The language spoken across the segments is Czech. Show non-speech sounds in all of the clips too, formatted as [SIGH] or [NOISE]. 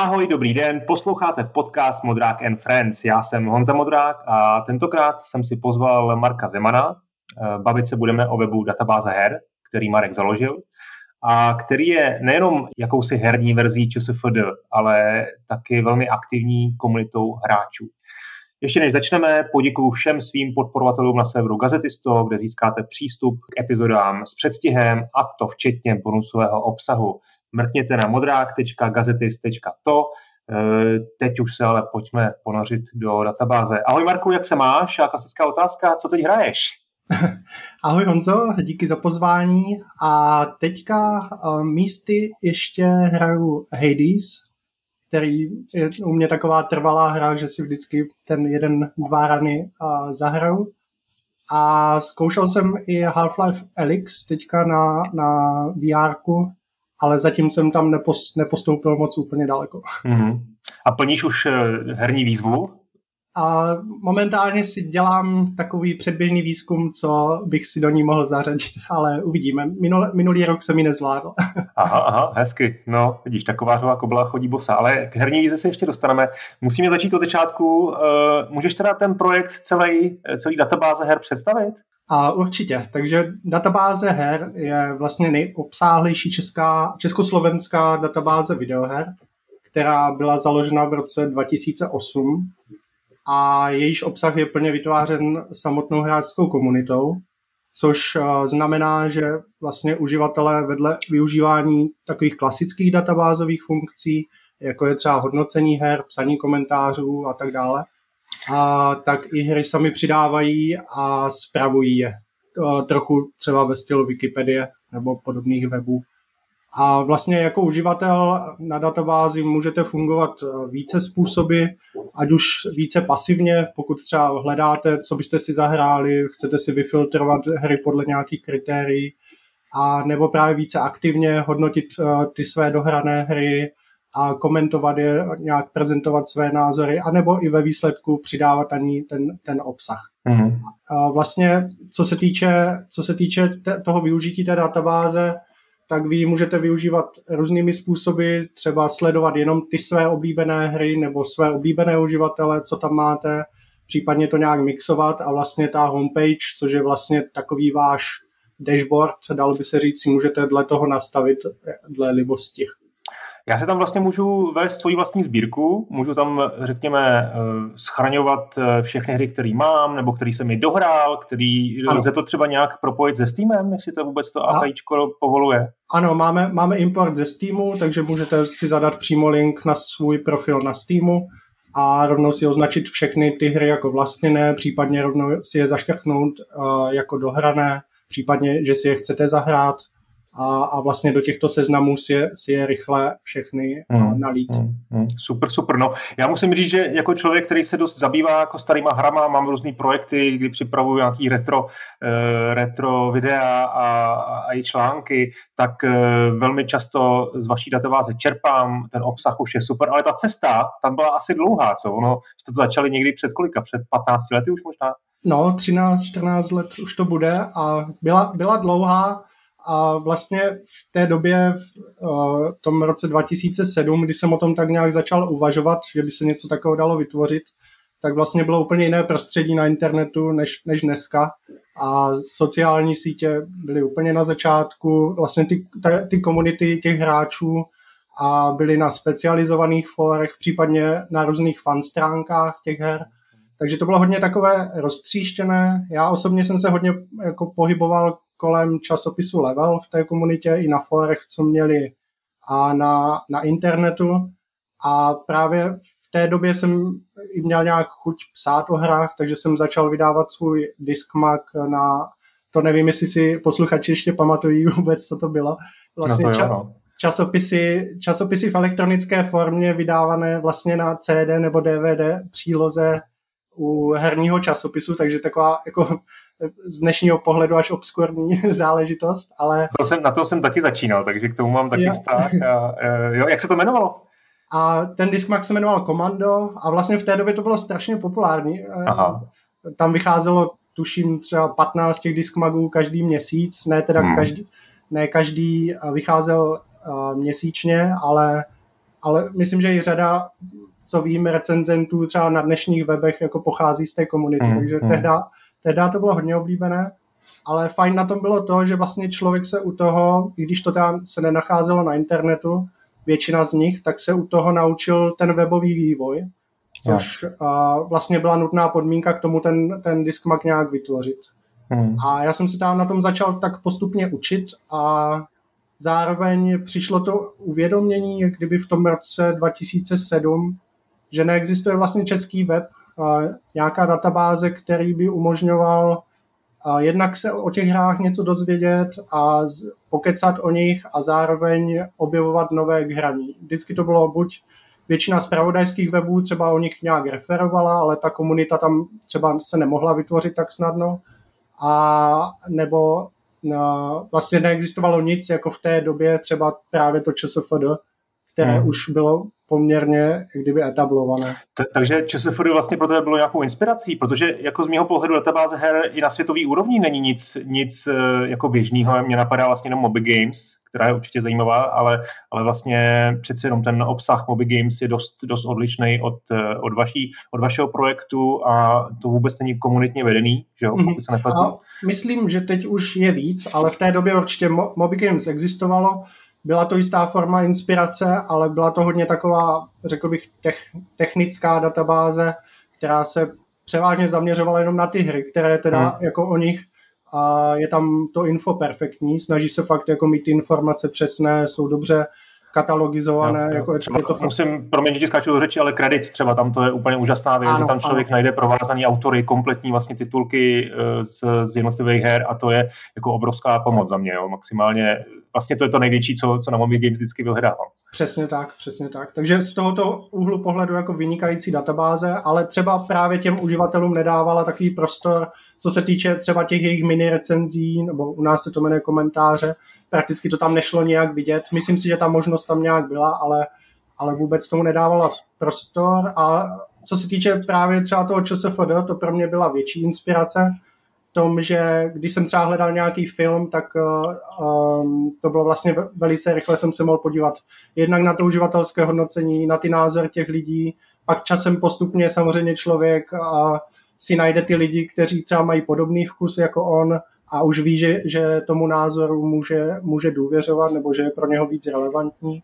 Ahoj, dobrý den, posloucháte podcast Modrák and Friends. Já jsem Honza Modrák a tentokrát jsem si pozval Marka Zemana. Eh, bavit se budeme o webu databáze her, který Marek založil a který je nejenom jakousi herní verzí ČSFD, ale taky velmi aktivní komunitou hráčů. Ještě než začneme, poděkuji všem svým podporovatelům na serveru Gazetisto, kde získáte přístup k epizodám s předstihem a to včetně bonusového obsahu. Mrkněte na modrák.gazetis.to. Eh, teď už se ale pojďme ponořit do databáze. Ahoj Marku, jak se máš? A klasická otázka, co teď hraješ? [LAUGHS] Ahoj Honzo, díky za pozvání. A teďka uh, místy ještě hraju Hades, který je u mě taková trvalá hra, že si vždycky ten jeden, dva rany uh, zahraju. A zkoušel jsem i Half-Life Alyx teďka na, na VR, ale zatím jsem tam nepos, nepostoupil moc úplně daleko. Mm-hmm. A plníš už eh, herní výzvu? A momentálně si dělám takový předběžný výzkum, co bych si do ní mohl zařadit, [LAUGHS] ale uvidíme. Minul, minulý rok jsem mi nezvládl. [LAUGHS] Aha, aha, hezky. No, vidíš, taková hra jako byla chodí bosa. Ale k herní výzvě se ještě dostaneme. Musíme začít od začátku. Uh, můžeš teda ten projekt celý, celý databáze her představit? A určitě. Takže databáze her je vlastně nejobsáhlejší česká, československá databáze videoher, která byla založena v roce 2008 a jejíž obsah je plně vytvářen samotnou hráčskou komunitou, což eh, znamená, že vlastně uživatelé vedle využívání takových klasických databázových funkcí, jako je třeba hodnocení her, psaní komentářů a tak dále, a tak i hry sami přidávají a spravují je. Trochu třeba ve stylu Wikipedie nebo podobných webů. A vlastně jako uživatel na databázi můžete fungovat eh, více způsoby, ať už více pasivně, pokud třeba hledáte, co byste si zahráli, chcete si vyfiltrovat hry podle nějakých kritérií, a nebo právě více aktivně hodnotit eh, ty své dohrané hry a komentovat je, nějak prezentovat své názory, anebo i ve výsledku přidávat ani ten, ten obsah. Mm-hmm. A vlastně, co se týče, co se týče te, toho využití té databáze, tak vy můžete využívat různými způsoby, třeba sledovat jenom ty své oblíbené hry nebo své oblíbené uživatele, co tam máte, případně to nějak mixovat a vlastně ta homepage, což je vlastně takový váš dashboard, dalo by se říct, si můžete dle toho nastavit dle libosti. Já se tam vlastně můžu vést svoji vlastní sbírku, můžu tam, řekněme, eh, schraňovat eh, všechny hry, které mám, nebo který jsem mi dohrál, který ano. lze to třeba nějak propojit se Steamem, jestli to vůbec to APIčko povoluje. Ano, máme, máme import ze Steamu, takže můžete si zadat přímo link na svůj profil na Steamu a rovnou si označit všechny ty hry jako vlastněné, případně rovnou si je zaškrtnout uh, jako dohrané, případně, že si je chcete zahrát a, a vlastně do těchto seznamů si je, si je rychle všechny hmm, nalít. Hmm, hmm, super, super. No, já musím říct, že jako člověk, který se dost zabývá jako starýma hrama, mám různý projekty, kdy připravuju nějaký retro, uh, retro videa a, a i články, tak uh, velmi často z vaší databáze čerpám, ten obsah už je super, ale ta cesta tam byla asi dlouhá, co? Ono, jste to začali někdy před kolika? Před 15 lety už možná? No, 13-14 let už to bude a byla, byla dlouhá, a vlastně v té době, v tom roce 2007, kdy jsem o tom tak nějak začal uvažovat, že by se něco takového dalo vytvořit, tak vlastně bylo úplně jiné prostředí na internetu než, než dneska. A sociální sítě byly úplně na začátku, vlastně ty, ty komunity těch hráčů a byly na specializovaných fórech, případně na různých fan stránkách těch her. Takže to bylo hodně takové roztříštěné. Já osobně jsem se hodně jako pohyboval kolem časopisu Level v té komunitě i na forech, co měli a na, na internetu. A právě v té době jsem i měl nějak chuť psát o hrách, takže jsem začal vydávat svůj diskmak na, to nevím, jestli si posluchači ještě pamatují vůbec, co to bylo. Vlastně no to jo, no. časopisy, časopisy v elektronické formě vydávané vlastně na CD nebo DVD příloze u herního časopisu, takže taková jako z dnešního pohledu až obskurní [LAUGHS] záležitost, ale... To jsem, na to jsem taky začínal, takže k tomu mám taky jo. vztah. A, jo, jak se to jmenovalo? A ten diskmak se jmenoval Komando a vlastně v té době to bylo strašně populární. Aha. Tam vycházelo, tuším, třeba 15 těch diskmagů každý měsíc, ne teda hmm. každý, ne každý vycházel uh, měsíčně, ale ale myslím, že i řada, co vím, recenzentů třeba na dnešních webech jako pochází z té komunity, mm, takže mm. tehda, tehda to bylo hodně oblíbené, ale fajn na tom bylo to, že vlastně člověk se u toho, i když to tam se nenacházelo na internetu, většina z nich, tak se u toho naučil ten webový vývoj, což uh, vlastně byla nutná podmínka k tomu ten, ten diskmak nějak vytvořit. Hmm. A já jsem se tam na tom začal tak postupně učit a zároveň přišlo to uvědomění, kdyby v tom roce 2007, že neexistuje vlastně český web, nějaká databáze, který by umožňoval a jednak se o těch hrách něco dozvědět a pokecat o nich a zároveň objevovat nové k hraní. Vždycky to bylo buď většina zpravodajských webů třeba o nich nějak referovala, ale ta komunita tam třeba se nemohla vytvořit tak snadno. A nebo no, vlastně neexistovalo nic jako v té době třeba právě to ČSFD, které hmm. už bylo poměrně kdyby etablované. T- takže ČSFD vlastně pro tebe bylo nějakou inspirací, protože jako z mého pohledu databáze her i na světový úrovni není nic, nic eh, jako běžného. Mě napadá vlastně jenom Moby Games, která je určitě zajímavá, ale, ale vlastně přeci jenom ten obsah Moby Games je dost, dost odlišný od, eh, od, vaší, od vašeho projektu a to vůbec není komunitně vedený, že jo, pokud se nepletu. Myslím, že teď už je víc, ale v té době určitě Moby Games existovalo byla to jistá forma inspirace, ale byla to hodně taková, řekl bych, technická databáze, která se převážně zaměřovala jenom na ty hry, které teda hmm. jako o nich a je tam to info perfektní, snaží se fakt jako mít ty informace přesné, jsou dobře katalogizované. No, jako třeba, to musím, promiň, že ti skáču do řeči, ale kredit třeba tam to je úplně úžasná věc, ano, že tam člověk ano. najde provázaný autory, kompletní vlastně titulky eh, z, z jednotlivých her a to je jako obrovská pomoc za mě, jo. maximálně vlastně to je to největší, co, co na Mobile Games vždycky vyhledávám. Přesně tak, přesně tak. Takže z tohoto úhlu pohledu jako vynikající databáze, ale třeba právě těm uživatelům nedávala takový prostor, co se týče třeba těch jejich mini recenzí, nebo u nás se to jmenuje komentáře, prakticky to tam nešlo nějak vidět. Myslím si, že ta možnost tam nějak byla, ale, ale vůbec tomu nedávala prostor a co se týče právě třeba toho ČSFD, to pro mě byla větší inspirace, tom, že když jsem třeba hledal nějaký film, tak um, to bylo vlastně velice rychle jsem se mohl podívat jednak na to uživatelské hodnocení, na ty názory těch lidí, pak časem postupně samozřejmě člověk a si najde ty lidi, kteří třeba mají podobný vkus jako on a už ví, že, že tomu názoru může, může důvěřovat nebo že je pro něho víc relevantní.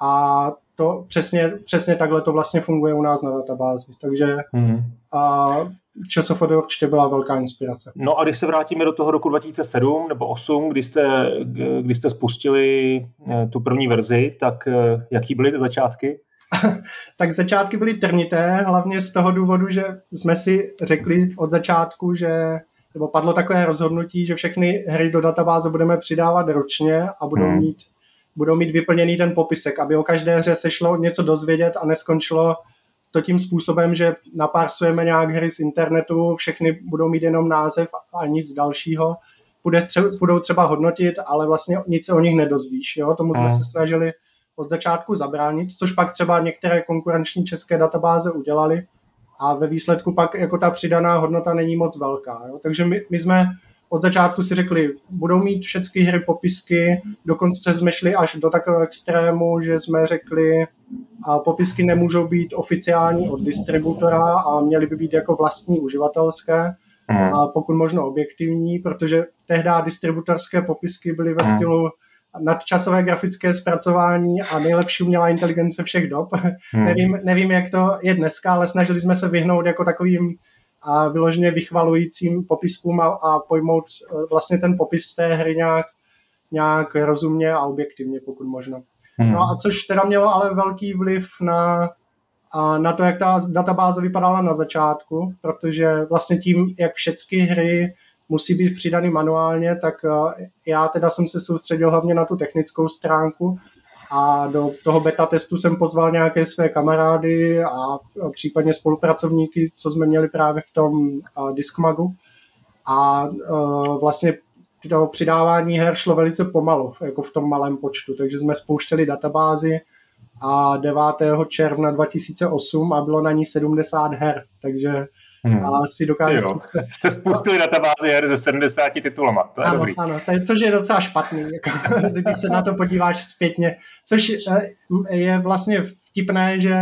A to přesně, přesně takhle to vlastně funguje u nás na databázi. Takže mm-hmm. a ČSFD určitě byla velká inspirace. No a když se vrátíme do toho roku 2007 nebo 2008, kdy jste, kdy jste spustili eh, tu první verzi, tak eh, jaký byly ty začátky? [LAUGHS] tak začátky byly trnité, hlavně z toho důvodu, že jsme si řekli od začátku, že nebo padlo takové rozhodnutí, že všechny hry do databáze budeme přidávat ročně a budou hmm. mít budou mít vyplněný ten popisek, aby o každé hře se šlo něco dozvědět a neskončilo to tím způsobem, že napársujeme nějak hry z internetu, všechny budou mít jenom název a nic dalšího. budou třeba hodnotit, ale vlastně nic se o nich nedozvíš. Jo? Tomu jsme mm. se snažili od začátku zabránit, což pak třeba některé konkurenční české databáze udělali a ve výsledku pak jako ta přidaná hodnota není moc velká. Jo? Takže my, my jsme od začátku si řekli, budou mít všechny hry popisky, dokonce jsme šli až do takového extrému, že jsme řekli, a popisky nemůžou být oficiální od distributora a měly by být jako vlastní uživatelské, hmm. a pokud možno objektivní, protože tehdy distributorské popisky byly ve hmm. stylu nadčasové grafické zpracování a nejlepší umělá inteligence všech dob. Hmm. nevím, nevím, jak to je dneska, ale snažili jsme se vyhnout jako takovým a vyloženě vychvalujícím popiskům a, a pojmout e, vlastně ten popis té hry nějak, nějak rozumně a objektivně, pokud možno. Hmm. No a což teda mělo ale velký vliv na, a na to, jak ta databáze vypadala na začátku, protože vlastně tím, jak všechny hry musí být přidaný manuálně, tak e, já teda jsem se soustředil hlavně na tu technickou stránku a do toho beta testu jsem pozval nějaké své kamarády a případně spolupracovníky, co jsme měli právě v tom Discmagu. A vlastně to přidávání her šlo velice pomalu, jako v tom malém počtu, takže jsme spouštěli databázi a 9. června 2008 a bylo na ní 70 her, takže Hmm. A si dokážu... Jo. Jste spustili databázi her ze 70 titulama, to je ano, dobrý. Ano, je, což je docela špatný, jako, [LAUGHS] když se na to podíváš zpětně. Což eh, je vlastně vtipné, že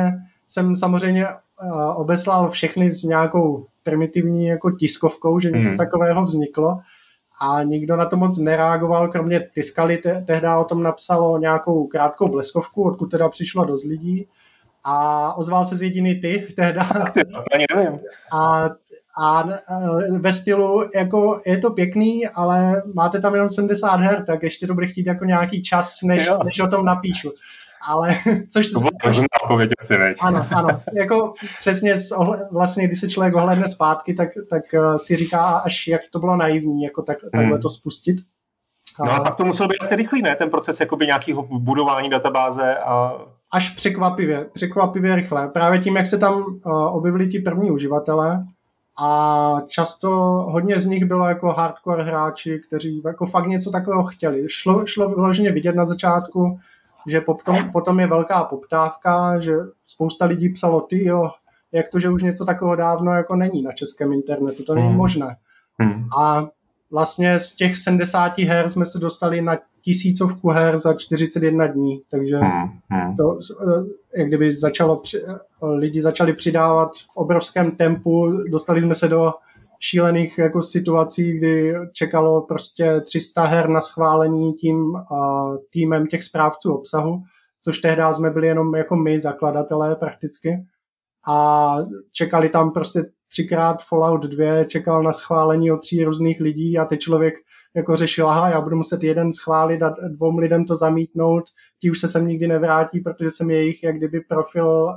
jsem samozřejmě eh, obeslal všechny s nějakou primitivní jako tiskovkou, že něco hmm. takového vzniklo a nikdo na to moc nereagoval, kromě Tiskali te- tehdy o tom napsalo nějakou krátkou bleskovku, odkud teda přišlo dost lidí a ozval se z jediný ty tehda. Ani nevím. A, a ve stylu, jako je to pěkný, ale máte tam jenom 70 her, tak ještě to bude chtít jako nějaký čas, než, než o tom napíšu. Ale [LAUGHS] což... To bylo což, odpověď asi, veď. Ano, ano. Jako přesně z ohle, vlastně, když se člověk ohledne zpátky, tak, tak uh, si říká až, jak to bylo naivní, jako tak, takhle hmm. to spustit. No a pak to muselo být asi rychlý, ne? Ten proces jakoby nějakého budování databáze a... Až překvapivě, překvapivě rychle. Právě tím, jak se tam uh, objevili ti první uživatelé a často hodně z nich bylo jako hardcore hráči, kteří jako fakt něco takového chtěli. Šlo, šlo vyloženě vidět na začátku, že potom, potom je velká poptávka, že spousta lidí psalo, ty jo, jak to, že už něco takového dávno jako není na českém internetu, to není hmm. možné. Hmm. A vlastně z těch 70 her jsme se dostali na tisícovku her za 41 dní, takže hmm, hmm. to, jak kdyby začalo, lidi začali přidávat v obrovském tempu, dostali jsme se do šílených jako situací, kdy čekalo prostě 300 her na schválení tím uh, týmem těch správců obsahu, což tehdy jsme byli jenom jako my, zakladatelé prakticky. A čekali tam prostě třikrát Fallout 2, čekal na schválení od tří různých lidí a teď člověk jako řešil, aha, já budu muset jeden schválit a dvou lidem to zamítnout, ti už se sem nikdy nevrátí, protože jsem jejich jak kdyby profil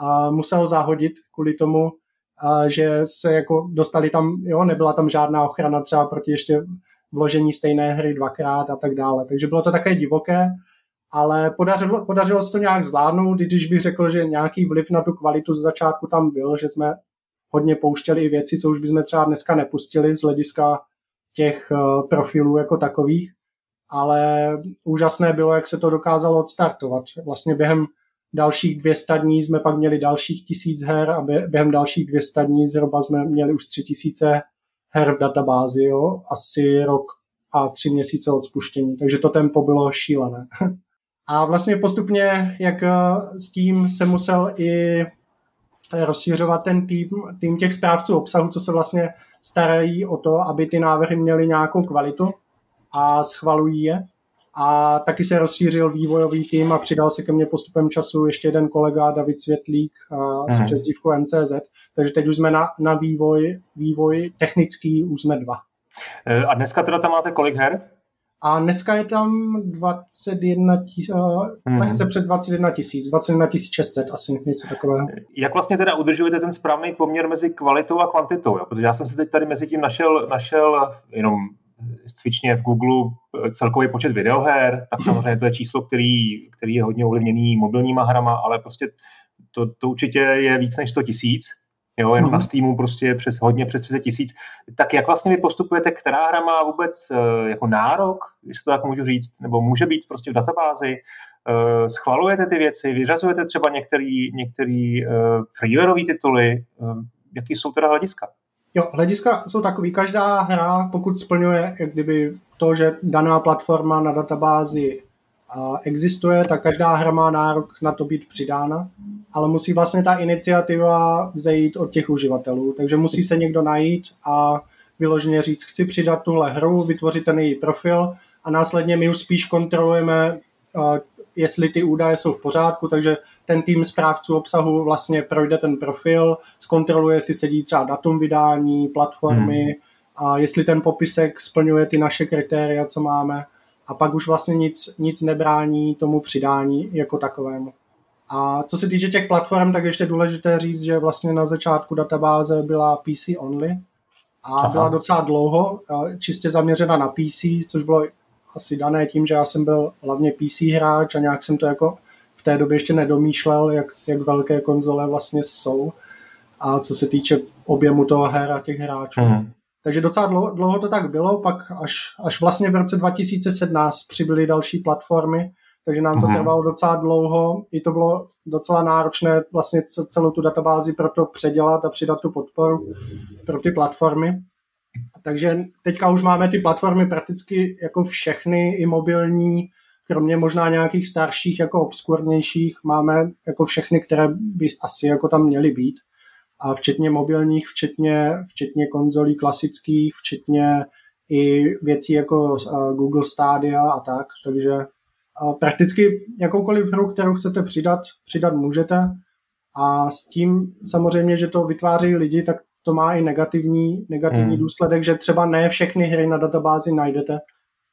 a musel zahodit kvůli tomu, a že se jako dostali tam, jo, nebyla tam žádná ochrana třeba proti ještě vložení stejné hry dvakrát a tak dále. Takže bylo to také divoké, ale podařilo, podařilo se to nějak zvládnout, když bych řekl, že nějaký vliv na tu kvalitu z začátku tam byl, že jsme hodně pouštěli i věci, co už bychom třeba dneska nepustili z hlediska těch eh, profilů jako takových, ale úžasné bylo, jak se to dokázalo odstartovat. Vlastně během dalších 200 dní jsme pak měli dalších tisíc her a během dalších 200 dní zhruba jsme měli už 3000 her v databázi, jo? asi rok a tři měsíce od spuštění, takže to tempo bylo šílené. [LAUGHS] A vlastně postupně, jak eh, s tím se musel i rozšiřovat ten tým, tým těch správců obsahu, co se vlastně starají o to, aby ty návrhy měly nějakou kvalitu a schvalují je. A taky se rozšířil vývojový tým a přidal se ke mně postupem času ještě jeden kolega, David Světlík a s mhm. přezdívkou MCZ. Takže teď už jsme na, na vývoj, vývoj technický, už jsme dva. E, a dneska teda tam máte kolik her? A dneska je tam 21 tisíc, hmm. lehce před 21 tisíc, 21 600 asi něco takového. Jak vlastně teda udržujete ten správný poměr mezi kvalitou a kvantitou? Jo? Protože já jsem se teď tady mezi tím našel, našel jenom cvičně v Google celkový počet videoher, tak samozřejmě to je číslo, který, který je hodně ovlivněný mobilníma hrama, ale prostě to, to určitě je víc než 100 tisíc jo, jenom na Steamu prostě přes hodně přes 30 tisíc. Tak jak vlastně vy postupujete, která hra má vůbec uh, jako nárok, když to tak můžu říct, nebo může být prostě v databázi, uh, schvalujete ty věci, vyřazujete třeba některý, některý uh, freewareový tituly, uh, jaký jsou teda hlediska? Jo, hlediska jsou takový, každá hra, pokud splňuje jak kdyby to, že daná platforma na databázi existuje, tak každá hra má nárok na to být přidána, ale musí vlastně ta iniciativa vzejít od těch uživatelů. Takže musí se někdo najít a vyloženě říct, chci přidat tuhle hru, vytvořit ten její profil a následně my už spíš kontrolujeme, jestli ty údaje jsou v pořádku, takže ten tým správců obsahu vlastně projde ten profil, zkontroluje, jestli sedí třeba datum vydání, platformy, hmm. a jestli ten popisek splňuje ty naše kritéria, co máme a pak už vlastně nic, nic nebrání tomu přidání jako takovému. A co se týče těch platform, tak ještě důležité říct, že vlastně na začátku databáze byla PC only a Aha. byla docela dlouho čistě zaměřena na PC, což bylo asi dané tím, že já jsem byl hlavně PC hráč a nějak jsem to jako v té době ještě nedomýšlel, jak, jak velké konzole vlastně jsou a co se týče objemu toho her a těch hráčů. Mm. Takže docela dlouho, dlouho to tak bylo, pak až, až vlastně v roce 2017 přibyly další platformy, takže nám to mm. trvalo docela dlouho. I to bylo docela náročné vlastně celou tu databázi proto předělat a přidat tu podporu pro ty platformy. Takže teďka už máme ty platformy prakticky jako všechny, i mobilní, kromě možná nějakých starších, jako obskurnějších, máme jako všechny, které by asi jako tam měly být. A včetně mobilních, včetně, včetně konzolí klasických, včetně i věcí jako Google Stadia a tak. Takže prakticky jakoukoliv hru, kterou chcete přidat, přidat můžete. A s tím samozřejmě, že to vytváří lidi, tak to má i negativní, negativní hmm. důsledek, že třeba ne všechny hry na databázi najdete,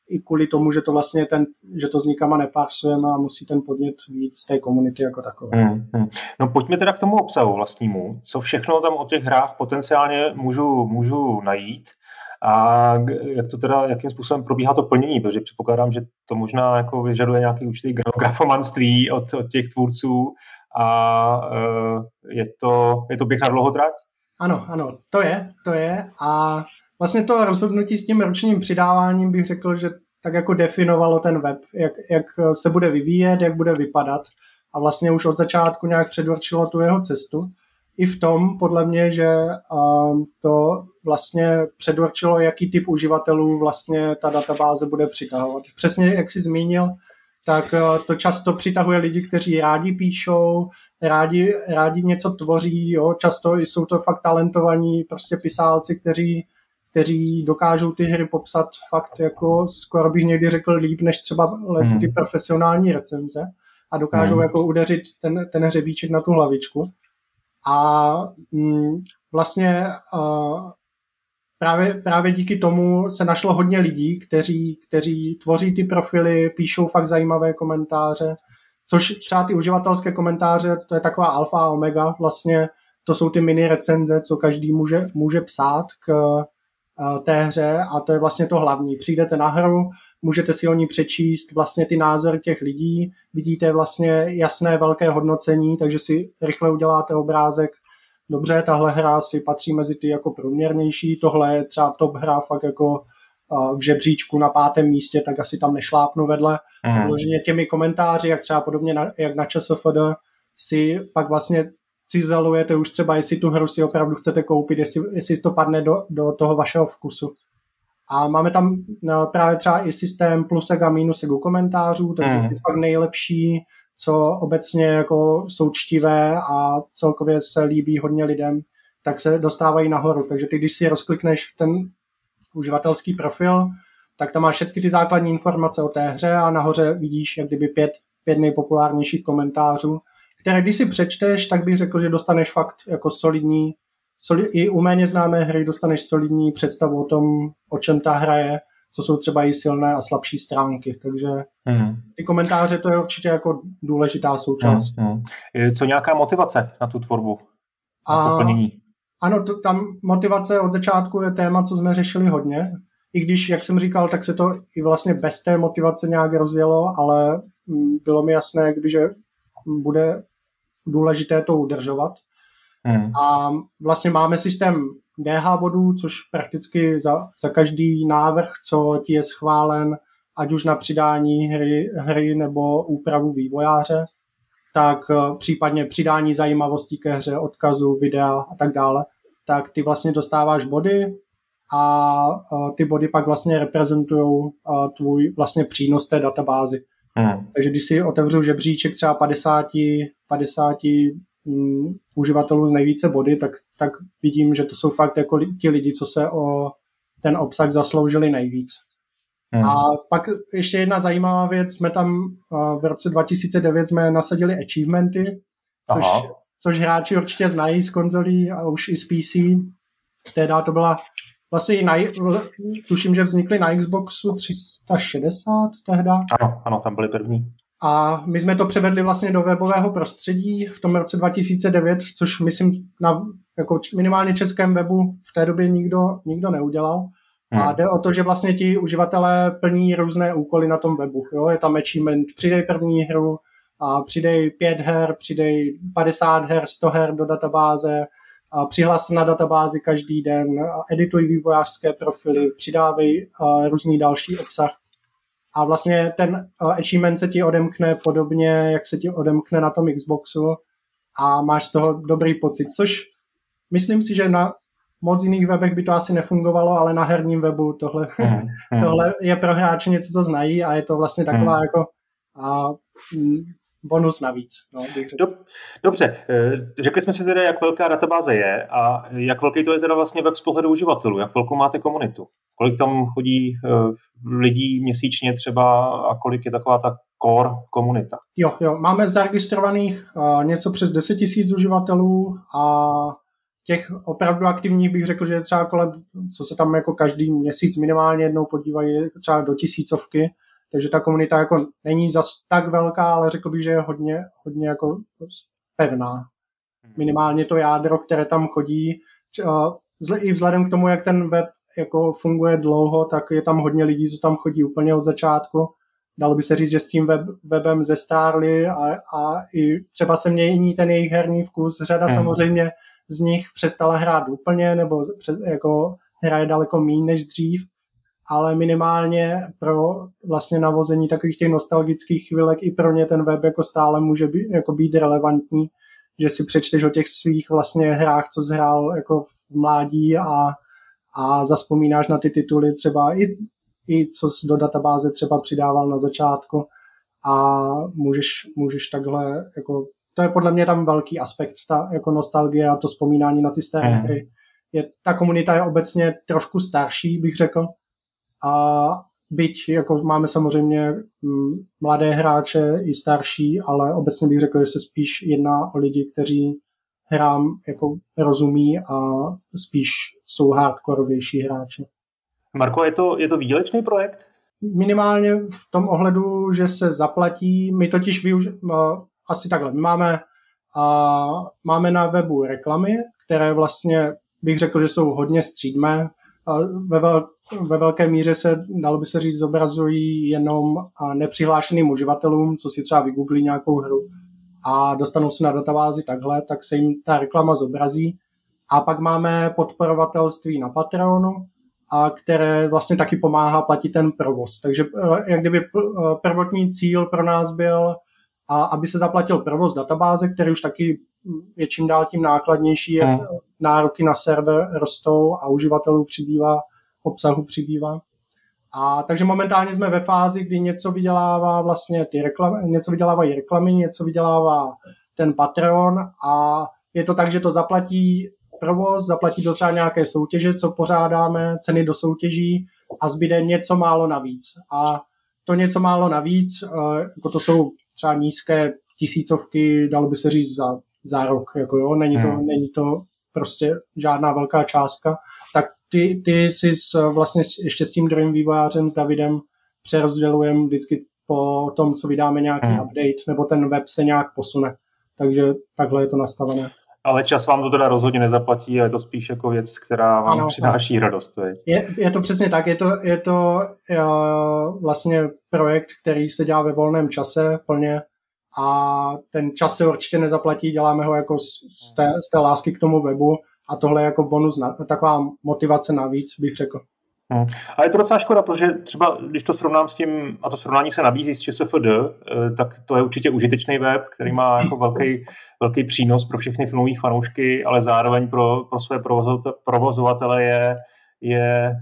i kvůli tomu, že to vlastně ten, že to s nikama neparsujeme a musí ten podnět víc z té komunity jako takové. Hmm, hmm. No pojďme teda k tomu obsahu vlastnímu. Co všechno tam o těch hrách potenciálně můžu, můžu najít a jak to teda, jakým způsobem probíhá to plnění, protože předpokládám, že to možná jako vyžaduje nějaký určitý grafomanství od, od těch tvůrců a uh, je to, je to běh na dlouho trať? Ano, ano, to je, to je a vlastně to rozhodnutí s tím ročním přidáváním bych řekl, že tak jako definovalo ten web, jak, jak se bude vyvíjet, jak bude vypadat a vlastně už od začátku nějak předurčilo tu jeho cestu. I v tom, podle mě, že to vlastně předurčilo, jaký typ uživatelů vlastně ta databáze bude přitahovat. Přesně jak jsi zmínil, tak to často přitahuje lidi, kteří rádi píšou, rádi, rádi něco tvoří, jo? často jsou to fakt talentovaní prostě pisálci, kteří kteří dokážou ty hry popsat fakt jako skoro bych někdy řekl líp, než třeba mm. ty profesionální recenze a dokážou mm. jako udeřit ten, ten hřebíček na tu hlavičku. A mm, vlastně uh, právě, právě díky tomu se našlo hodně lidí, kteří, kteří tvoří ty profily, píšou fakt zajímavé komentáře, což třeba ty uživatelské komentáře, to je taková alfa a omega, vlastně to jsou ty mini recenze, co každý může, může psát k, té hře a to je vlastně to hlavní. Přijdete na hru, můžete si o ní přečíst vlastně ty názory těch lidí, vidíte vlastně jasné velké hodnocení, takže si rychle uděláte obrázek, dobře, tahle hra si patří mezi ty jako průměrnější, tohle je třeba top hra fakt jako v žebříčku na pátém místě, tak asi tam nešlápnu vedle. Mm. Vloženě těmi komentáři, jak třeba podobně na, jak na ČSFD, si pak vlastně cizelujete už třeba, jestli tu hru si opravdu chcete koupit, jestli, jestli to padne do, do toho vašeho vkusu. A máme tam no, právě třeba i systém plusek a minusek u komentářů, takže mm. ty fakt nejlepší, co obecně jako jsou čtivé a celkově se líbí hodně lidem, tak se dostávají nahoru. Takže ty, když si rozklikneš ten uživatelský profil, tak tam máš všechny ty základní informace o té hře a nahoře vidíš jak kdyby pět, pět nejpopulárnějších komentářů které když si přečteš, tak bych řekl, že dostaneš fakt jako solidní, soli, i u méně známé hry dostaneš solidní představu o tom, o čem ta hra je, co jsou třeba i silné a slabší stránky. Takže mm. ty komentáře to je určitě jako důležitá součást. Mm. Co nějaká motivace na tu tvorbu? Na a, ano, to, tam motivace od začátku je téma, co jsme řešili hodně. I když, jak jsem říkal, tak se to i vlastně bez té motivace nějak rozjelo, ale mm, bylo mi jasné, když bude důležité to udržovat. Hmm. A vlastně máme systém DH bodů, což prakticky za, za každý návrh, co ti je schválen, ať už na přidání hry, hry nebo úpravu vývojáře, tak eh, případně přidání zajímavostí ke hře, odkazu, videa a tak dále, tak ty vlastně dostáváš body a eh, ty body pak vlastně reprezentují eh, tvůj vlastně přínos té databázy. Hmm. Takže když si otevřu žebříček třeba 50, 50 um, uživatelů z nejvíce body, tak, tak vidím, že to jsou fakt jako ti lidi, co se o ten obsah zasloužili nejvíc. Hmm. A pak ještě jedna zajímavá věc, jsme tam uh, v roce 2009 jsme nasadili achievementy, což, což hráči určitě znají z konzolí a už i z PC. Teda to byla vlastně na, tuším, že vznikly na Xboxu 360 tehda. Ano, ano, tam byly první. A my jsme to převedli vlastně do webového prostředí v tom roce 2009, což myslím na jako minimálně českém webu v té době nikdo, nikdo neudělal. Hmm. A jde o to, že vlastně ti uživatelé plní různé úkoly na tom webu. Jo? Je tam achievement, přidej první hru, a přidej pět her, přidej 50 her, 100 her do databáze, a přihlas na databázi každý den, edituj vývojářské profily, přidávej různý další obsah. a vlastně ten achievement se ti odemkne podobně, jak se ti odemkne na tom Xboxu a máš z toho dobrý pocit, což myslím si, že na moc jiných webech by to asi nefungovalo, ale na herním webu tohle, mm, tohle je pro hráče něco, co znají a je to vlastně taková mm. jako a, bonus navíc. No, Dobře, eh, řekli jsme si tedy, jak velká databáze je a jak velký to je teda vlastně web z pohledu uživatelů, jak velkou máte komunitu, kolik tam chodí eh, lidí měsíčně třeba a kolik je taková ta core komunita. Jo, jo, máme zaregistrovaných uh, něco přes 10 tisíc uživatelů a těch opravdu aktivních bych řekl, že je třeba kolem, co se tam jako každý měsíc minimálně jednou podívají, třeba do tisícovky, takže ta komunita jako není zas tak velká, ale řekl bych, že je hodně, hodně jako pevná. Hmm. Minimálně to jádro, které tam chodí, i vzhledem k tomu, jak ten web jako funguje dlouho, tak je tam hodně lidí, co tam chodí úplně od začátku. Dalo by se říct, že s tím web, webem zestárli a, a i třeba se mění ten jejich herní vkus. Řada hmm. samozřejmě z nich přestala hrát úplně, nebo před, jako hraje daleko méně než dřív, ale minimálně pro vlastně navození takových těch nostalgických chvilek i pro ně ten web jako stále může být, jako být relevantní, že si přečteš o těch svých vlastně hrách, co zhrál jako v mládí a, a zaspomínáš na ty tituly třeba i, i co jsi do databáze třeba přidával na začátku a můžeš, můžeš takhle jako to je podle mě tam velký aspekt, ta jako nostalgie a to vzpomínání na ty staré mm. hry. Je, ta komunita je obecně trošku starší, bych řekl, a byť jako máme samozřejmě mm, mladé hráče i starší, ale obecně bych řekl, že se spíš jedná o lidi, kteří hrám jako rozumí a spíš jsou hardkorovější hráči. Marko, je to, je to výdělečný projekt? Minimálně v tom ohledu, že se zaplatí, my totiž využ- asi takhle, my máme, a, máme na webu reklamy, které vlastně bych řekl, že jsou hodně střídmé, ve, vel, ve velké míře se, dalo by se říct, zobrazují jenom nepřihlášeným uživatelům, co si třeba vygooglí nějakou hru a dostanou se na databázi takhle, tak se jim ta reklama zobrazí. A pak máme podporovatelství na Patreonu, a které vlastně taky pomáhá platit ten provoz. Takže eh, jak kdyby eh, prvotní cíl pro nás byl, a aby se zaplatil provoz databáze, který už taky je čím dál tím nákladnější, jak hmm. nároky na server rostou a uživatelů přibývá, obsahu přibývá. A takže momentálně jsme ve fázi, kdy něco vydělává vlastně ty reklamy, něco vydělávají reklamy, něco vydělává ten Patreon a je to tak, že to zaplatí provoz, zaplatí to třeba nějaké soutěže, co pořádáme, ceny do soutěží a zbyde něco málo navíc. A to něco málo navíc, eh, jako to jsou třeba nízké tisícovky, dalo by se říct za za rok, jako jo, není to, hmm. není to prostě žádná velká částka, tak ty, ty si s, vlastně ještě s tím druhým vývojářem, s Davidem, přerozdělujeme vždycky po tom, co vydáme nějaký hmm. update, nebo ten web se nějak posune. Takže takhle je to nastavené. Ale čas vám to teda rozhodně nezaplatí a je to spíš jako věc, která vám ano, přináší ano. radost. Je, je to přesně tak, je to, je to uh, vlastně projekt, který se dělá ve volném čase plně a ten čas se určitě nezaplatí, děláme ho jako z té, z té lásky k tomu webu a tohle je jako bonus, na, taková motivace navíc, bych řekl. Hmm. A je to docela škoda, protože třeba, když to srovnám s tím, a to srovnání se nabízí s ČSFD, eh, tak to je určitě užitečný web, který má jako velký, velký přínos pro všechny filmové fanoušky, ale zároveň pro, pro své provozovatele je, je,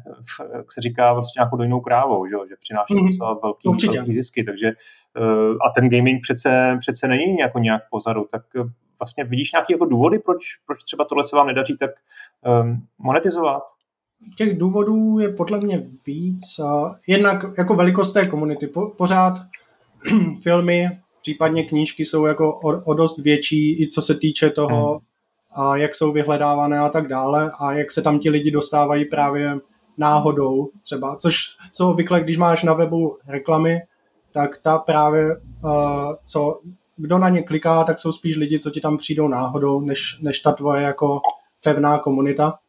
jak se říká, prostě nějakou dojnou krávou, že, že přináší mm, docela velký, velký zisky, takže eh, a ten gaming přece, přece není jako nějak pozadu, tak eh, vlastně vidíš nějaké jako důvody, proč, proč třeba tohle se vám nedaří tak um, monetizovat? Těch důvodů je podle mě víc. Jednak jako velikost té komunity. Po, pořád [CLEARS THROAT] filmy, případně knížky jsou jako o, o dost větší, i co se týče toho, hmm a jak jsou vyhledávané a tak dále a jak se tam ti lidi dostávají právě náhodou třeba, což jsou obvykle, když máš na webu reklamy, tak ta právě, uh, co, kdo na ně kliká, tak jsou spíš lidi, co ti tam přijdou náhodou, než, než ta tvoje jako pevná komunita,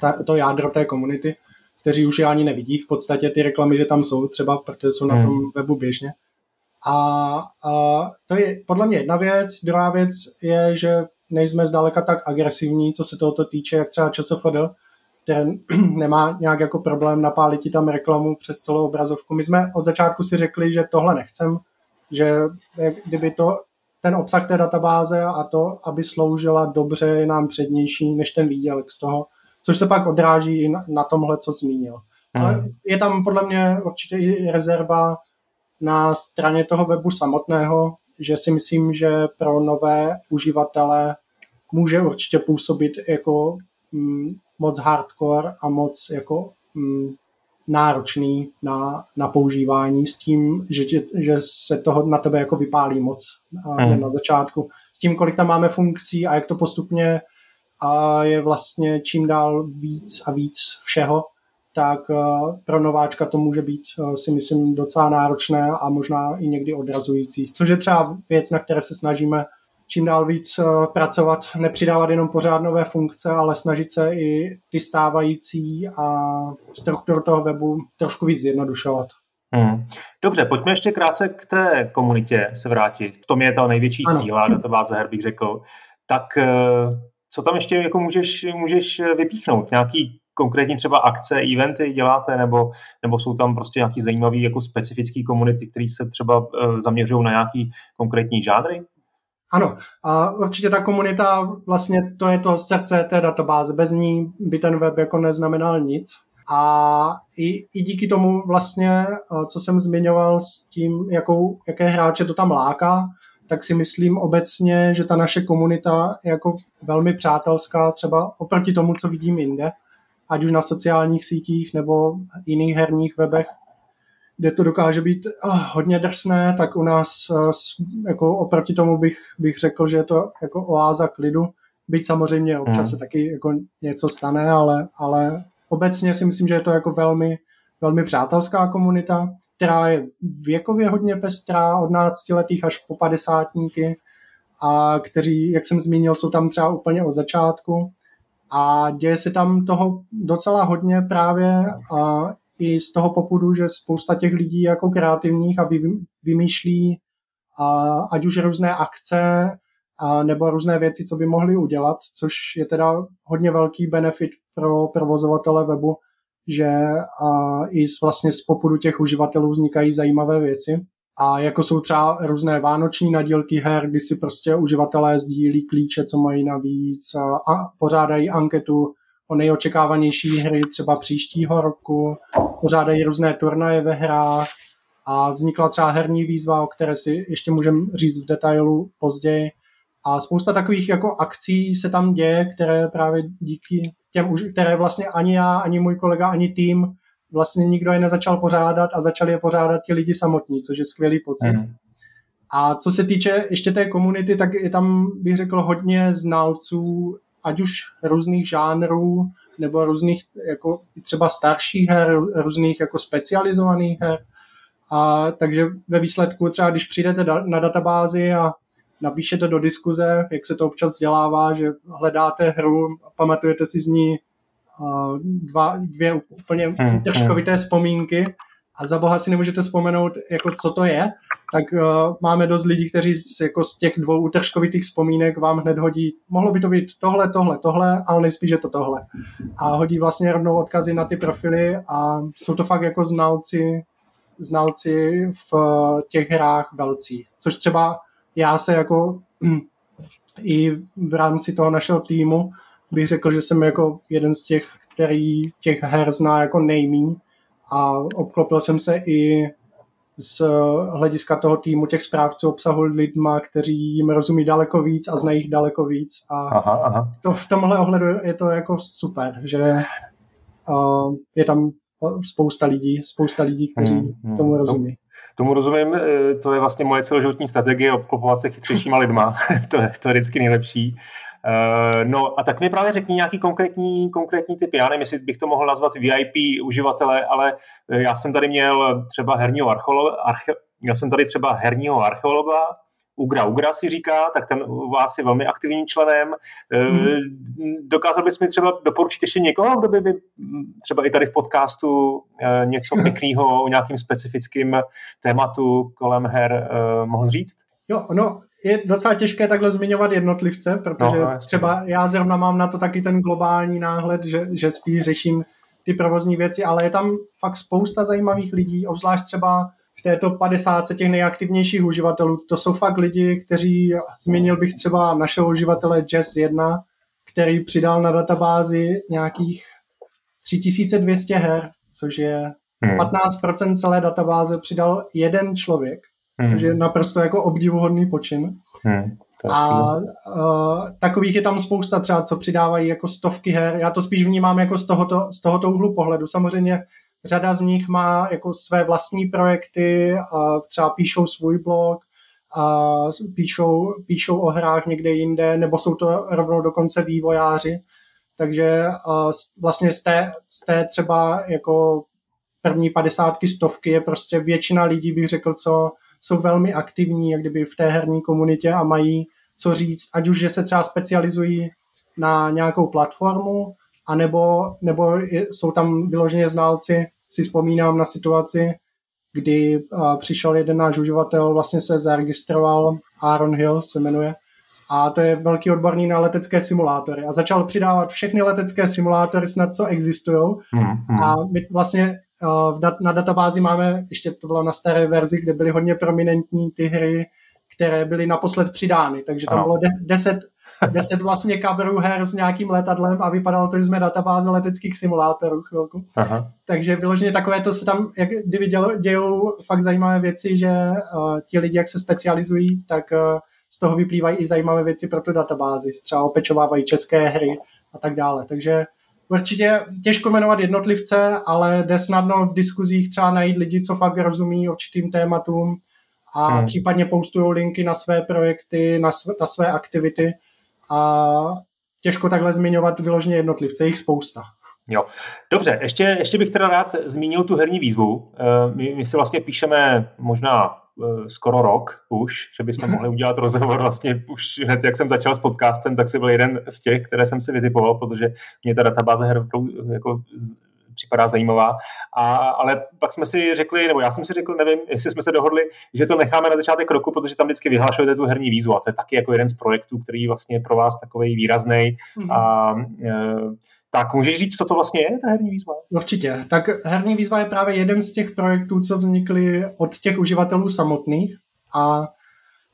ta, to jádro té komunity, kteří už je ani nevidí v podstatě ty reklamy, že tam jsou třeba, protože jsou na hmm. tom webu běžně. A, a to je podle mě jedna věc. Druhá věc je, že nejsme zdaleka tak agresivní, co se tohoto týče, jak třeba ČSFD. ten [CLEARS THROAT] nemá nějak jako problém napálit ti tam reklamu přes celou obrazovku. My jsme od začátku si řekli, že tohle nechcem, že kdyby to ten obsah té databáze a to, aby sloužila dobře, je nám přednější než ten výdělek z toho, což se pak odráží i na, na tomhle, co zmínil. Hmm. Ale je tam podle mě určitě i rezerva na straně toho webu samotného, že si myslím, že pro nové uživatele může určitě působit jako mm, moc hardcore a moc jako mm, náročný na, na používání s tím, že, tě, že se toho na tebe jako vypálí moc hmm. na začátku. S tím, kolik tam máme funkcí a jak to postupně a je vlastně čím dál víc a víc všeho, tak uh, pro nováčka to může být, uh, si myslím, docela náročné a možná i někdy odrazující. Což je třeba věc, na které se snažíme čím dál víc uh, pracovat, nepřidávat jenom pořád nové funkce, ale snažit se i ty stávající a strukturu toho webu trošku víc zjednodušovat. Hmm. Dobře, pojďme ještě krátce k té komunitě se vrátit. V tom je ta největší ano. síla databáze her, bych řekl. Tak co tam ještě jako můžeš, můžeš vypíchnout? Nějaký konkrétní třeba akce, eventy děláte, nebo, nebo jsou tam prostě nějaký zajímavý jako specifický komunity, které se třeba uh, zaměřují na nějaký konkrétní žánry? Ano, a určitě ta komunita, vlastně to je to srdce té databáze, bez ní by ten web jako neznamenal nic. A i, i díky tomu vlastně, eh, co jsem zmiňoval s tím, jakou, jaké hráče to tam láká, tak si myslím obecně, že ta naše komunita je jako velmi přátelská třeba oproti tomu, co vidím jinde ať už na sociálních sítích nebo jiných herních webech, kde to dokáže být oh, hodně drsné, tak u nás uh, jako oproti tomu bych, bych řekl, že je to jako oáza klidu. Byť samozřejmě občas hmm. se taky jako něco stane, ale, ale obecně si myslím, že je to jako velmi, velmi přátelská komunita, která je věkově hodně pestrá, od 12 letých až po padesátníky, a kteří, jak jsem zmínil, jsou tam třeba úplně od začátku a děje se tam toho docela hodně právě a i z toho popudu, že spousta těch lidí jako kreativních a vymýšlí a ať už různé akce a nebo různé věci, co by mohli udělat, což je teda hodně velký benefit pro provozovatele webu, že a i z, vlastně z popudu těch uživatelů vznikají zajímavé věci. A jako jsou třeba různé vánoční nadílky her, kdy si prostě uživatelé sdílí klíče, co mají navíc a, a pořádají anketu o nejočekávanější hry třeba příštího roku, pořádají různé turnaje ve hrách a vznikla třeba herní výzva, o které si ještě můžeme říct v detailu později. A spousta takových jako akcí se tam děje, které právě díky těm, které vlastně ani já, ani můj kolega, ani tým vlastně nikdo je nezačal pořádat a začali je pořádat ti lidi samotní, což je skvělý pocit. Mm. A co se týče ještě té komunity, tak je tam, bych řekl, hodně znalců, ať už různých žánrů, nebo různých jako třeba starších her, různých jako specializovaných her. A takže ve výsledku třeba, když přijdete na databázi a napíšete do diskuze, jak se to občas dělává, že hledáte hru, pamatujete si z ní dva, dvě úplně hmm, držkovité hmm. vzpomínky a za boha si nemůžete vzpomenout, jako co to je, tak uh, máme dost lidí, kteří z, jako z těch dvou útržkovitých vzpomínek vám hned hodí, mohlo by to být tohle, tohle, tohle, ale nejspíš je to tohle. A hodí vlastně rovnou odkazy na ty profily a jsou to fakt jako znalci, znalci v uh, těch hrách velcí. Což třeba já se jako i v rámci toho našeho týmu bych řekl, že jsem jako jeden z těch, který těch her zná jako nejmíň a obklopil jsem se i z hlediska toho týmu těch správců obsahu lidma, kteří jim rozumí daleko víc a znají jich daleko víc. A aha, aha. To v tomhle ohledu je to jako super, že uh, je tam spousta lidí, spousta lidí, kteří hmm, hmm. tomu rozumí. Tomu rozumím, e, to je vlastně moje celoživotní strategie obklopovat se chytřejšíma lidma. [LAUGHS] to, je, to je vždycky nejlepší. Uh, no a tak mi právě řekni nějaký konkrétní, konkrétní typy. Já nevím, jestli bych to mohl nazvat VIP uživatele, ale eh, já jsem tady měl třeba herního archeologa, arche, já jsem tady třeba herního archeologa, Ugra Ugra si říká, tak ten u vás je velmi aktivním členem. Hmm. Dokázal bys mi třeba doporučit ještě někoho, kdo by, by třeba i tady v podcastu něco [LAUGHS] pěkného o nějakým specifickým tématu kolem her mohl říct? Jo, no, je docela těžké takhle zmiňovat jednotlivce, protože no, třeba já zrovna mám na to taky ten globální náhled, že, že spíš řeším ty provozní věci, ale je tam fakt spousta zajímavých lidí, obzvlášť třeba v této 50 těch nejaktivnějších uživatelů. To jsou fakt lidi, kteří, zmínil bych třeba našeho uživatele Jazz1, který přidal na databázi nějakých 3200 her, což je hmm. 15% celé databáze přidal jeden člověk, hmm. což je naprosto jako obdivuhodný počin. Hmm. A uh, takových je tam spousta třeba, co přidávají jako stovky her. Já to spíš vnímám jako z tohoto, z tohoto úhlu pohledu. Samozřejmě řada z nich má jako své vlastní projekty, a třeba píšou svůj blog, a píšou, píšou o hrách někde jinde, nebo jsou to rovnou dokonce vývojáři. Takže uh, vlastně z té, z té třeba jako první padesátky, stovky je prostě většina lidí, bych řekl, co jsou velmi aktivní, jak kdyby v té herní komunitě a mají co říct, ať už, že se třeba specializují na nějakou platformu, anebo, nebo jsou tam vyloženě znalci, si vzpomínám na situaci, kdy uh, přišel jeden náš uživatel, vlastně se zaregistroval, Aaron Hill se jmenuje, a to je velký odborný na letecké simulátory. A začal přidávat všechny letecké simulátory snad, co existují. Mm, mm. A my vlastně na databázi máme, ještě to bylo na staré verzi, kde byly hodně prominentní ty hry, které byly naposled přidány, takže tam ano. bylo 10 deset vlastně coverů her s nějakým letadlem a vypadalo to, že jsme databáze leteckých simulátorů chvilku. Aha. Takže vyloženě takové to se tam, jak kdyby dělo, dějou fakt zajímavé věci, že uh, ti lidi, jak se specializují, tak uh, z toho vyplývají i zajímavé věci pro tu databázi. Třeba opečovávají české hry a tak dále. Takže určitě těžko jmenovat jednotlivce, ale jde snadno v diskuzích třeba najít lidi, co fakt rozumí určitým tématům a hmm. případně postují linky na své projekty, na své, na své aktivity a těžko takhle zmiňovat vyloženě jednotlivce, jich spousta. Jo. Dobře, ještě, ještě bych teda rád zmínil tu herní výzvu. Eh, my, my si vlastně píšeme možná skoro rok už, že bychom [LAUGHS] mohli udělat rozhovor vlastně už hned, jak jsem začal s podcastem, tak si byl jeden z těch, které jsem si vytipoval, protože mě ta databáze her jako připadá zajímavá. A, ale pak jsme si řekli, nebo já jsem si řekl, nevím, jestli jsme se dohodli, že to necháme na začátek roku, protože tam vždycky vyhlašujete tu herní výzvu a to je taky jako jeden z projektů, který vlastně je pro vás takový výrazný. Mm-hmm. A e, tak můžeš říct, co to vlastně je, ta herní výzva? Určitě. Tak herní výzva je právě jeden z těch projektů, co vznikly od těch uživatelů samotných a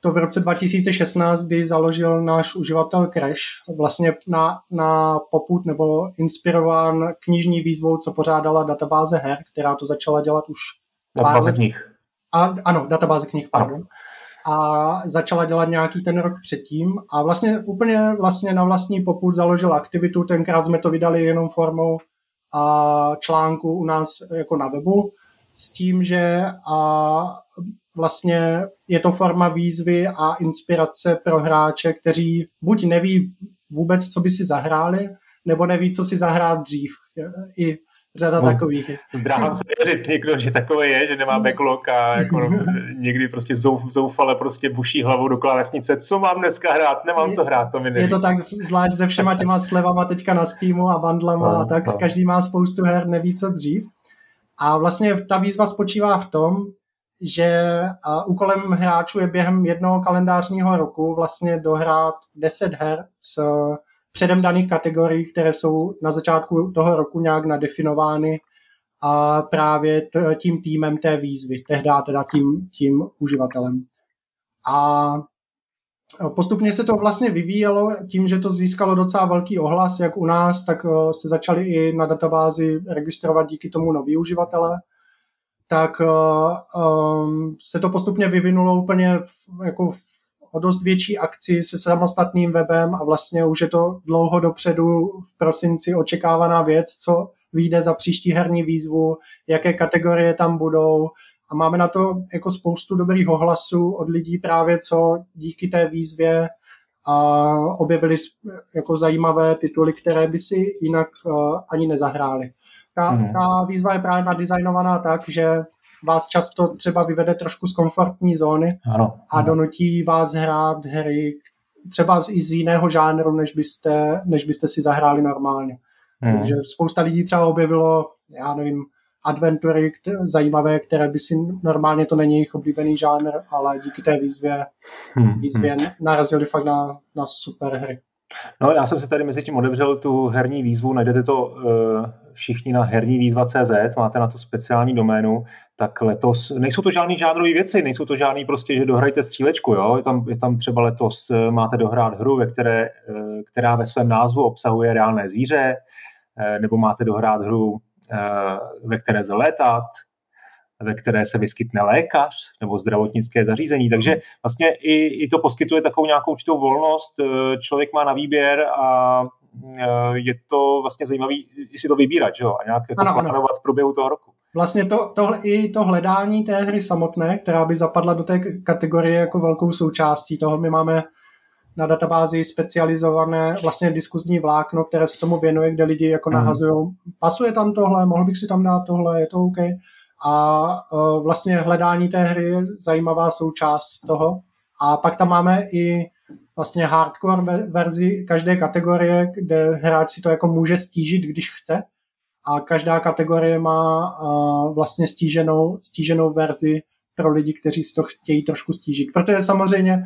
to v roce 2016, kdy založil náš uživatel Crash, vlastně na, na poput nebo inspirován knižní výzvou, co pořádala databáze her, která to začala dělat už Databáze knih. A, ano, databáze knih, pardon. Ano a začala dělat nějaký ten rok předtím. A vlastně úplně vlastně na vlastní popud založila aktivitu, tenkrát jsme to vydali jenom formou a článku u nás jako na webu. S tím, že a vlastně je to forma výzvy a inspirace pro hráče, kteří buď neví vůbec, co by si zahráli, nebo neví, co si zahrát dřív. I řada takových je. Zdráhám se věřit někdo, že takové je, že nemá backlog a jako [LAUGHS] někdy prostě zouf, zoufale prostě buší hlavou do klávesnice, co mám dneska hrát, nemám je, co hrát, to mi neví. Je to tak zvlášť se všema těma slevama teďka na Steamu a bandlama no, a tak, no. každý má spoustu her, neví co dřív. A vlastně ta výzva spočívá v tom, že úkolem hráčů je během jednoho kalendářního roku vlastně dohrát 10 her s předem daných kategorií, které jsou na začátku toho roku nějak nadefinovány a právě tím týmem té výzvy, tehdy teda tím, tím uživatelem. A postupně se to vlastně vyvíjelo tím, že to získalo docela velký ohlas, jak u nás, tak eh, se začali i na databázi registrovat díky tomu noví uživatelé tak um, se to postupně vyvinulo úplně v, jako v o dost větší akci se samostatným webem a vlastně už je to dlouho dopředu v prosinci očekávaná věc, co vyjde za příští herní výzvu, jaké kategorie tam budou a máme na to jako spoustu dobrých ohlasů od lidí právě, co díky té výzvě a objevili jako zajímavé tituly, které by si jinak uh, ani nezahráli. Ta, mm. ta výzva je právě nadizajnovaná tak, že vás často třeba vyvede trošku z komfortní zóny ano, a donutí vás hrát hry třeba i z jiného žánru, než byste, než byste si zahráli normálně. Hmm. Takže spousta lidí třeba objevilo, já nevím, adventury které, zajímavé, které by si normálně to není jejich oblíbený žánr, ale díky té výzvě, hmm, výzvě hmm. narazili fakt na, na super hry. No já jsem se tady mezi tím odevřel tu herní výzvu, najdete to uh, všichni na herní výzva.cz, máte na to speciální doménu, tak letos, nejsou to žádný žánrové věci, nejsou to žádný prostě, že dohrajte střílečku, jo? Je, tam, je tam třeba letos eh, máte dohrát hru, ve které, uh, která ve svém názvu obsahuje reálné zvíře, uh, nebo máte dohrát hru, ve které se ve které se vyskytne lékař nebo zdravotnické zařízení. Takže vlastně i, i to poskytuje takovou nějakou určitou volnost. Člověk má na výběr a je to vlastně zajímavý si to vybírat že jo? a nějak jako ano, plánovat v průběhu toho roku. Vlastně to, tohle, i to hledání té hry samotné, která by zapadla do té kategorie jako velkou součástí toho, my máme na databázi specializované vlastně diskuzní vlákno, které se tomu věnuje, kde lidi jako mhm. nahazují, pasuje tam tohle, mohl bych si tam dát tohle, je to OK. A uh, vlastně hledání té hry je zajímavá součást toho. A pak tam máme i vlastně hardcore verzi každé kategorie, kde hráč si to jako může stížit, když chce. A každá kategorie má vlastně stíženou, stíženou verzi pro lidi, kteří si to chtějí trošku stížit. Protože samozřejmě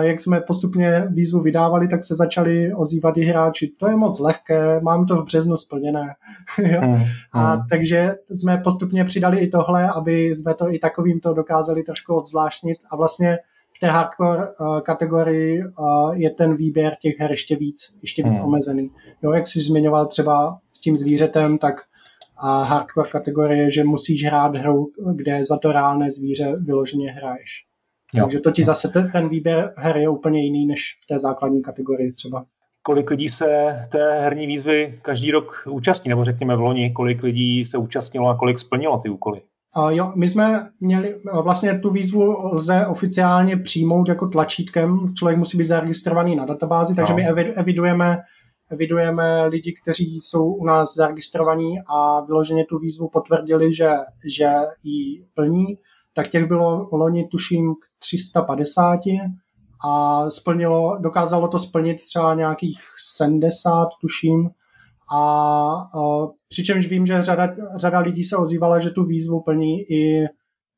jak jsme postupně výzvu vydávali, tak se začali ozývat i hráči, to je moc lehké, mám to v březnu splněné. [LAUGHS] Mm, a mm. takže jsme postupně přidali i tohle, aby jsme to i takovým to dokázali trošku obzvláštnit a vlastně v té hardcore uh, kategorii uh, je ten výběr těch her ještě víc, ještě víc mm. omezený. Jo, jak jsi zmiňoval třeba s tím zvířetem, tak a hardcore kategorie, že musíš hrát hru, kde za to reálné zvíře vyloženě hraješ. Jo. Takže to ti zase ten, ten výběr her je úplně jiný než v té základní kategorii třeba. Kolik lidí se té herní výzvy každý rok účastní, nebo řekněme v loni, kolik lidí se účastnilo a kolik splnilo ty úkoly? Uh, jo, my jsme měli, vlastně tu výzvu lze oficiálně přijmout jako tlačítkem, člověk musí být zaregistrovaný na databázi, takže no. my evidujeme, evidujeme lidi, kteří jsou u nás zaregistrovaní a vyloženě tu výzvu potvrdili, že, že ji plní. Tak těch bylo loni tuším k 350 a splnilo, dokázalo to splnit třeba nějakých 70 tuším a, a přičemž vím, že řada, řada lidí se ozývala, že tu výzvu plní i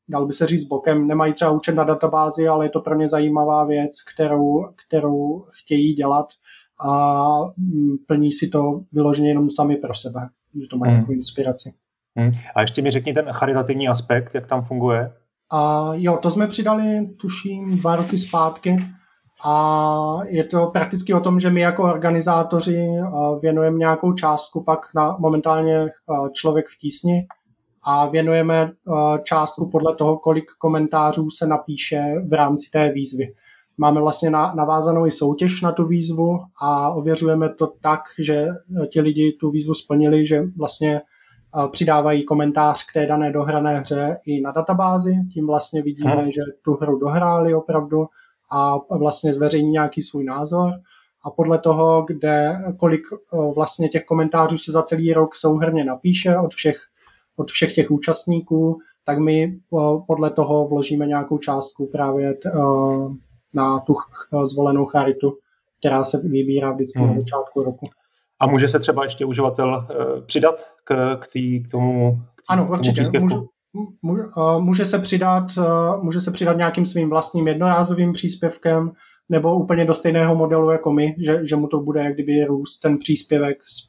dal by se říct bokem, nemají třeba účet na databázi, ale je to pro ně zajímavá věc, kterou, kterou chtějí dělat a mm, plní si to vyloženě jenom sami pro sebe, že to mají hmm. jako inspiraci. Hmm. A ještě mi řekni ten charitativní aspekt, jak tam funguje. A jo, to jsme přidali, tuším, dva roky zpátky. A je to prakticky o tom, že my jako organizátoři věnujeme nějakou částku pak na momentálně člověk v tísni a věnujeme částku podle toho, kolik komentářů se napíše v rámci té výzvy. Máme vlastně navázanou i soutěž na tu výzvu a ověřujeme to tak, že ti lidi tu výzvu splnili, že vlastně přidávají komentář k té dané dohrané hře i na databázi, tím vlastně vidíme, hmm. že tu hru dohráli opravdu a vlastně zveřejní nějaký svůj názor a podle toho, kde, kolik vlastně těch komentářů se za celý rok souhrně napíše od všech, od všech těch účastníků, tak my podle toho vložíme nějakou částku právě na tu zvolenou charitu, která se vybírá vždycky hmm. na začátku roku. A může se třeba ještě uživatel přidat k, k, tý, k tomu k Ano, určitě. Může, může, se přidat, může se přidat nějakým svým vlastním jednorázovým příspěvkem nebo úplně do stejného modelu jako my, že, že mu to bude jak kdyby růst ten příspěvek s,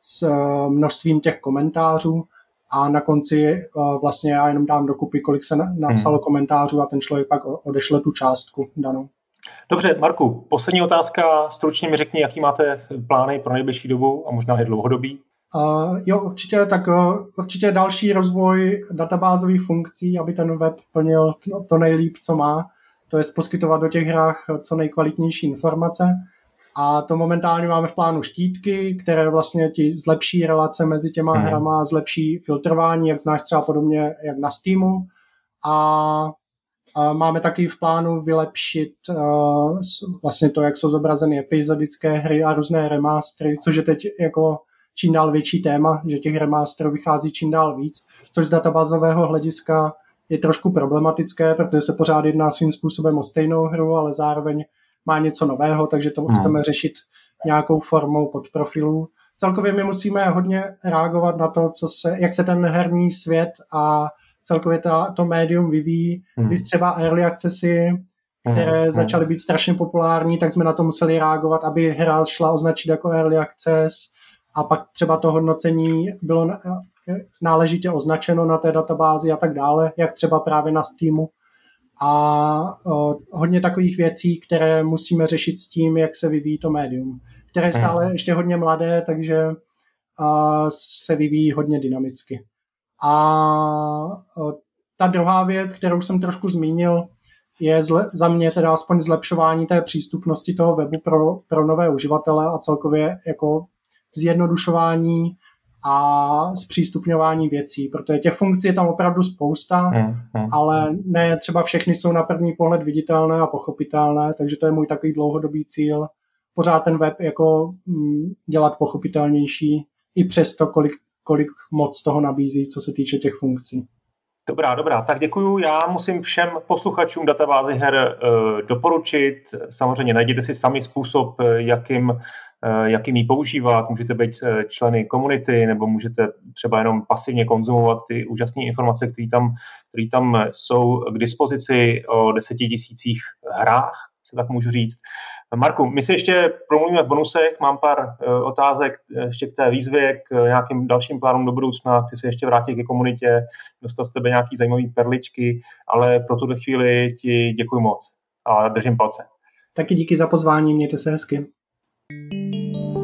s množstvím těch komentářů a na konci vlastně já jenom dám dokupy, kolik se napsalo hmm. komentářů a ten člověk pak odešle tu částku danou. Dobře, Marku, poslední otázka. Stručně mi řekni, jaký máte plány pro nejbližší dobu a možná i dlouhodobí. Uh, jo, určitě, tak uh, určitě další rozvoj databázových funkcí, aby ten web plnil to, to nejlíp, co má, to je poskytovat do těch hrách co nejkvalitnější informace. A to momentálně máme v plánu štítky, které vlastně ti zlepší relace mezi těma hmm. hrama, zlepší filtrování, jak znáš třeba podobně jak na Steamu. A Máme taky v plánu vylepšit uh, vlastně to, jak jsou zobrazeny epizodické hry a různé remastery, což je teď jako čím dál větší téma, že těch remasterů vychází čím dál víc, což z databázového hlediska je trošku problematické, protože se pořád jedná svým způsobem o stejnou hru, ale zároveň má něco nového, takže to hmm. chceme řešit nějakou formou podprofilů, celkově my musíme hodně reagovat na to, co se, jak se ten herní svět a celkově ta, to médium vyvíjí. Hmm. Když třeba early accessy, které hmm. začaly být strašně populární, tak jsme na to museli reagovat, aby hra šla označit jako early access a pak třeba to hodnocení bylo náležitě označeno na té databázi a tak dále, jak třeba právě na Steamu. A hodně takových věcí, které musíme řešit s tím, jak se vyvíjí to médium, které je stále hmm. ještě hodně mladé, takže se vyvíjí hodně dynamicky. A ta druhá věc, kterou jsem trošku zmínil, je zle, za mě teda aspoň zlepšování té přístupnosti toho webu pro, pro nové uživatele a celkově jako zjednodušování a zpřístupňování věcí, protože těch funkcí je tam opravdu spousta, hmm, hmm. ale ne třeba všechny jsou na první pohled viditelné a pochopitelné, takže to je můj takový dlouhodobý cíl. Pořád ten web jako mm, dělat pochopitelnější i přesto, kolik, kolik moc toho nabízí, co se týče těch funkcí. Dobrá, dobrá. Tak děkuju. Já musím všem posluchačům databázy her uh, doporučit. Samozřejmě najděte si sami způsob, eh, jakým Eh, jak jim ji používat, můžete být eh, členy komunity, nebo můžete třeba jenom pasivně konzumovat ty úžasné informace, které tam, které tam jsou k dispozici o deseti tisících hrách, se tak můžu říct. Marku, my si ještě promluvíme v bonusech, mám pár uh, otázek ještě k té výzvě, k nějakým dalším plánům do budoucna, chci se ještě vrátit ke komunitě, dostat z tebe nějaký zajímavý perličky, ale pro tuhle chvíli ti děkuji moc a držím palce. Taky díky za pozvání, mějte se hezky. Música